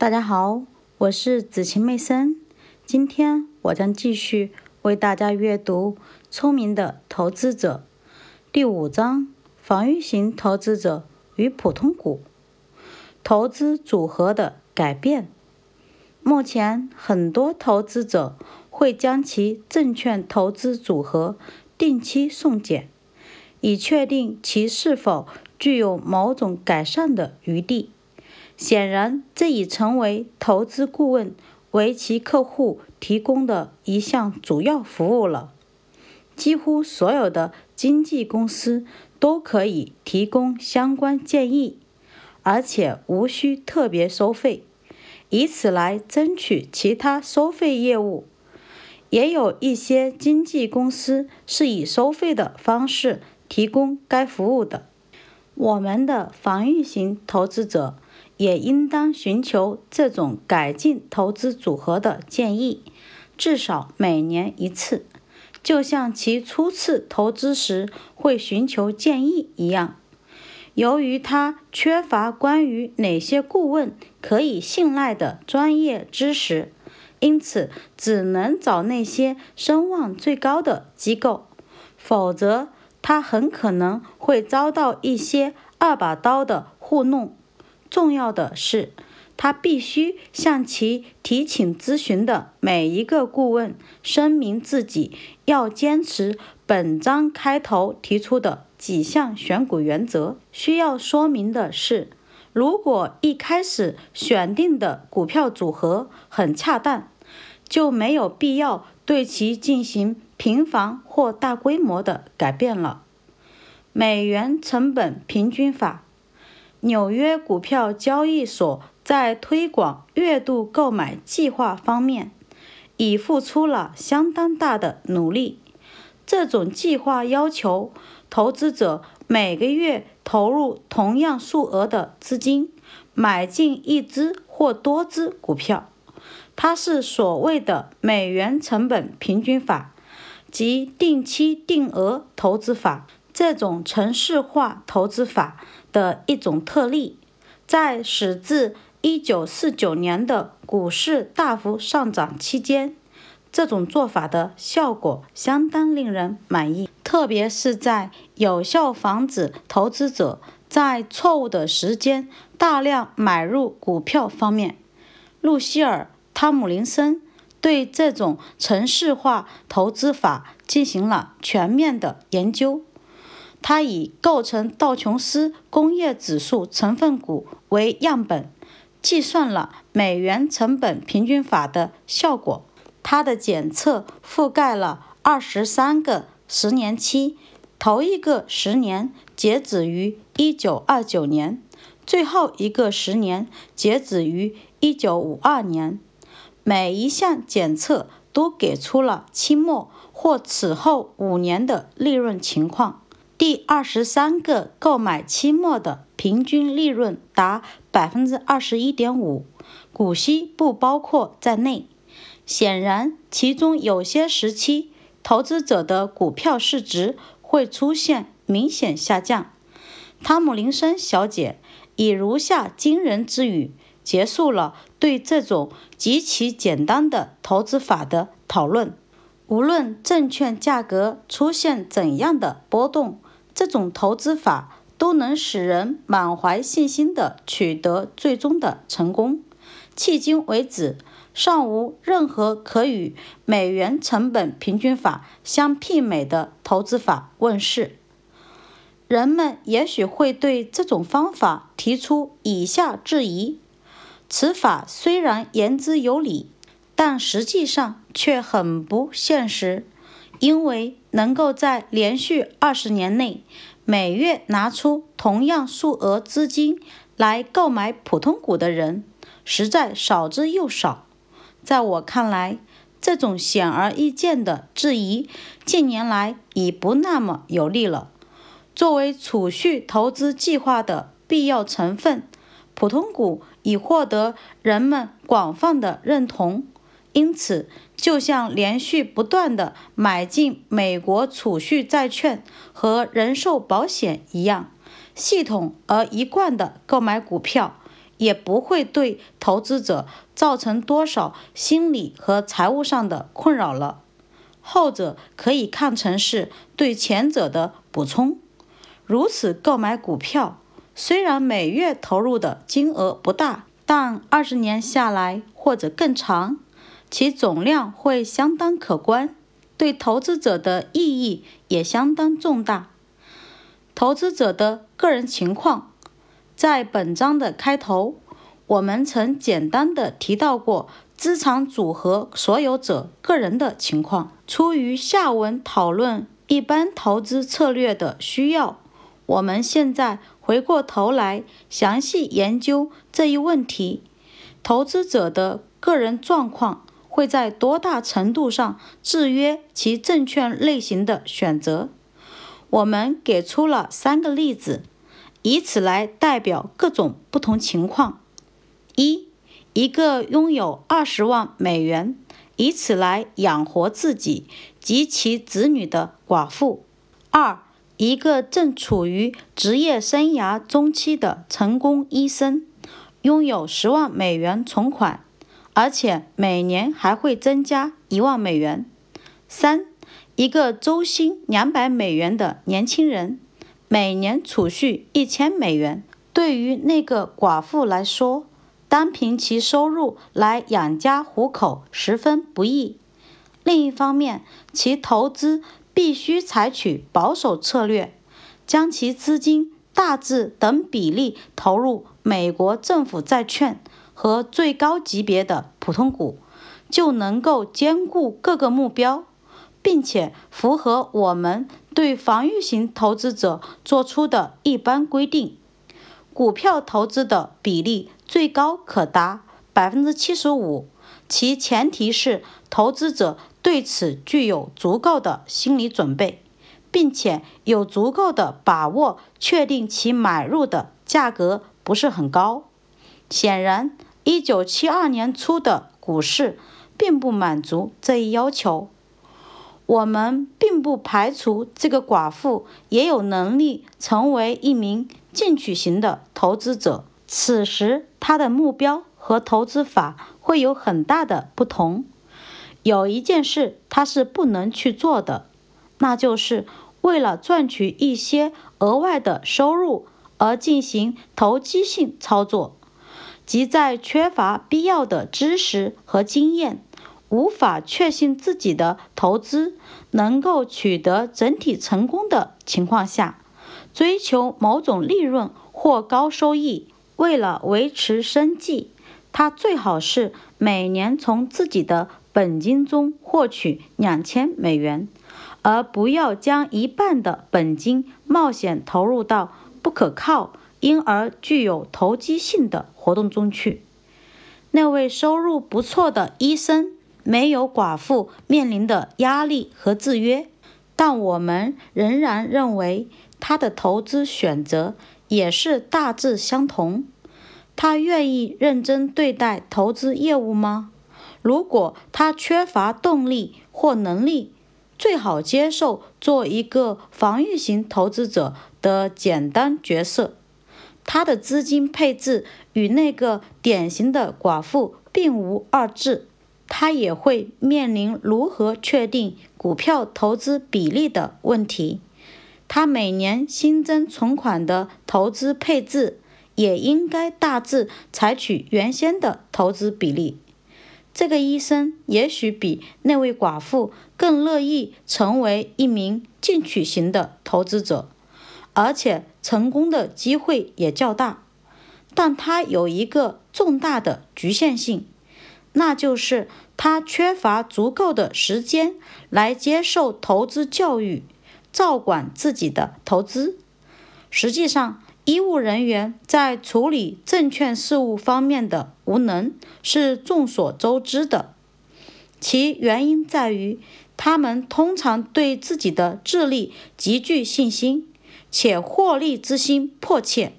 大家好，我是子晴妹森。今天我将继续为大家阅读《聪明的投资者》第五章：防御型投资者与普通股投资组合的改变。目前，很多投资者会将其证券投资组合定期送检，以确定其是否具有某种改善的余地。显然，这已成为投资顾问为其客户提供的一项主要服务了。几乎所有的经纪公司都可以提供相关建议，而且无需特别收费，以此来争取其他收费业务。也有一些经纪公司是以收费的方式提供该服务的。我们的防御型投资者。也应当寻求这种改进投资组合的建议，至少每年一次，就像其初次投资时会寻求建议一样。由于他缺乏关于哪些顾问可以信赖的专业知识，因此只能找那些声望最高的机构，否则他很可能会遭到一些二把刀的糊弄。重要的是，他必须向其提请咨询的每一个顾问声明自己要坚持本章开头提出的几项选股原则。需要说明的是，如果一开始选定的股票组合很恰当，就没有必要对其进行频繁或大规模的改变了。美元成本平均法。纽约股票交易所，在推广月度购买计划方面，已付出了相当大的努力。这种计划要求投资者每个月投入同样数额的资金，买进一只或多只股票。它是所谓的美元成本平均法，即定期定额投资法。这种程式化投资法。的一种特例，在始自1949年的股市大幅上涨期间，这种做法的效果相当令人满意，特别是在有效防止投资者在错误的时间大量买入股票方面。路希尔·汤姆林森对这种程式化投资法进行了全面的研究。他以构成道琼斯工业指数成分股为样本，计算了美元成本平均法的效果。他的检测覆盖了二十三个十年期，头一个十年截止于一九二九年，最后一个十年截止于一九五二年。每一项检测都给出了期末或此后五年的利润情况。第二十三个购买期末的平均利润达百分之二十一点五，股息不包括在内。显然，其中有些时期，投资者的股票市值会出现明显下降。汤姆林森小姐以如下惊人之语结束了对这种极其简单的投资法的讨论：无论证券价格出现怎样的波动。这种投资法都能使人满怀信心地取得最终的成功。迄今为止，尚无任何可与美元成本平均法相媲美的投资法问世。人们也许会对这种方法提出以下质疑：此法虽然言之有理，但实际上却很不现实。因为能够在连续二十年内每月拿出同样数额资金来购买普通股的人，实在少之又少。在我看来，这种显而易见的质疑近年来已不那么有力了。作为储蓄投资计划的必要成分，普通股已获得人们广泛的认同。因此，就像连续不断的买进美国储蓄债券和人寿保险一样，系统而一贯的购买股票，也不会对投资者造成多少心理和财务上的困扰了。后者可以看成是对前者的补充。如此购买股票，虽然每月投入的金额不大，但二十年下来或者更长，其总量会相当可观，对投资者的意义也相当重大。投资者的个人情况，在本章的开头，我们曾简单的提到过资产组合所有者个人的情况。出于下文讨论一般投资策略的需要，我们现在回过头来详细研究这一问题：投资者的个人状况会在多大程度上制约其证券类型的选择？我们给出了三个例子，以此来代表各种不同情况：一，一个拥有二十万美元，以此来养活自己及其子女的寡妇；二，一个正处于职业生涯中期的成功医生，拥有十万美元存款，而且每年还会增加一万美元；三。一个周薪两百美元的年轻人，每年储蓄一千美元。对于那个寡妇来说，单凭其收入来养家糊口十分不易。另一方面，其投资必须采取保守策略，将其资金大致等比例投入美国政府债券和最高级别的普通股，就能够兼顾各个目标。并且符合我们对防御型投资者做出的一般规定，股票投资的比例最高可达百分之七十五，其前提是投资者对此具有足够的心理准备，并且有足够的把握确定其买入的价格不是很高。显然，一九七二年初的股市并不满足这一要求。我们并不排除这个寡妇也有能力成为一名进取型的投资者。此时，她的目标和投资法会有很大的不同。有一件事她是不能去做的，那就是为了赚取一些额外的收入而进行投机性操作，即在缺乏必要的知识和经验。无法确信自己的投资能够取得整体成功的情况下，追求某种利润或高收益。为了维持生计，他最好是每年从自己的本金中获取两千美元，而不要将一半的本金冒险投入到不可靠因而具有投机性的活动中去。那位收入不错的医生。没有寡妇面临的压力和制约，但我们仍然认为他的投资选择也是大致相同。他愿意认真对待投资业务吗？如果他缺乏动力或能力，最好接受做一个防御型投资者的简单角色。他的资金配置与那个典型的寡妇并无二致。他也会面临如何确定股票投资比例的问题。他每年新增存款的投资配置也应该大致采取原先的投资比例。这个医生也许比那位寡妇更乐意成为一名进取型的投资者，而且成功的机会也较大。但它有一个重大的局限性。那就是他缺乏足够的时间来接受投资教育，照管自己的投资。实际上，医务人员在处理证券事务方面的无能是众所周知的，其原因在于他们通常对自己的智力极具信心，且获利之心迫切，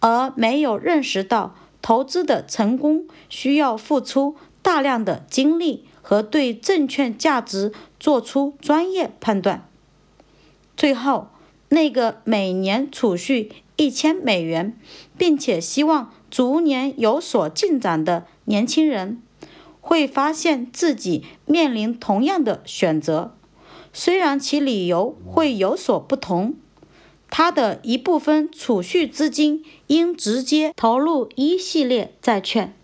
而没有认识到。投资的成功需要付出大量的精力和对证券价值做出专业判断。最后，那个每年储蓄一千美元，并且希望逐年有所进展的年轻人，会发现自己面临同样的选择，虽然其理由会有所不同。他的一部分储蓄资金应直接投入一系列债券，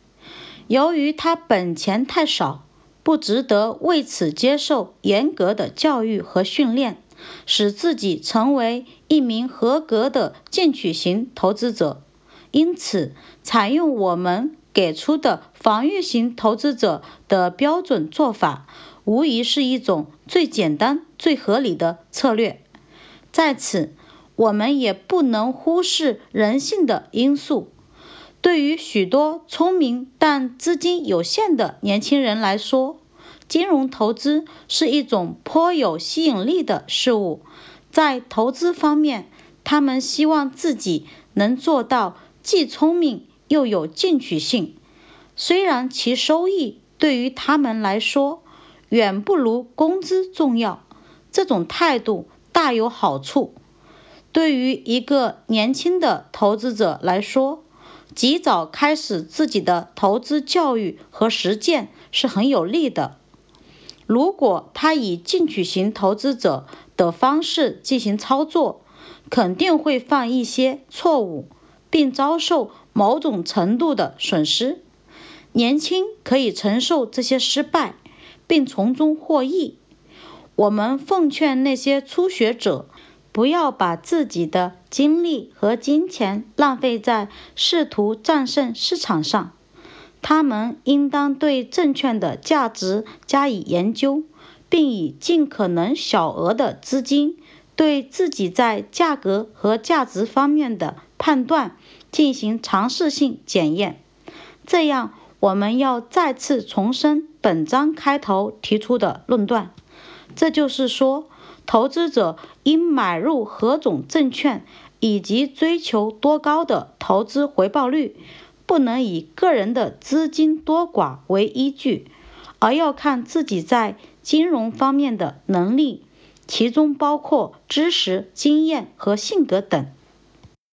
由于他本钱太少，不值得为此接受严格的教育和训练，使自己成为一名合格的进取型投资者。因此，采用我们给出的防御型投资者的标准做法，无疑是一种最简单、最合理的策略。在此。我们也不能忽视人性的因素。对于许多聪明但资金有限的年轻人来说，金融投资是一种颇有吸引力的事物。在投资方面，他们希望自己能做到既聪明又有进取性，虽然其收益对于他们来说远不如工资重要。这种态度大有好处。对于一个年轻的投资者来说，及早开始自己的投资教育和实践是很有利的。如果他以进取型投资者的方式进行操作，肯定会犯一些错误，并遭受某种程度的损失。年轻可以承受这些失败，并从中获益。我们奉劝那些初学者。不要把自己的精力和金钱浪费在试图战胜市场上。他们应当对证券的价值加以研究，并以尽可能小额的资金对自己在价格和价值方面的判断进行尝试性检验。这样，我们要再次重申本章开头提出的论断，这就是说。投资者应买入何种证券，以及追求多高的投资回报率，不能以个人的资金多寡为依据，而要看自己在金融方面的能力，其中包括知识、经验和性格等。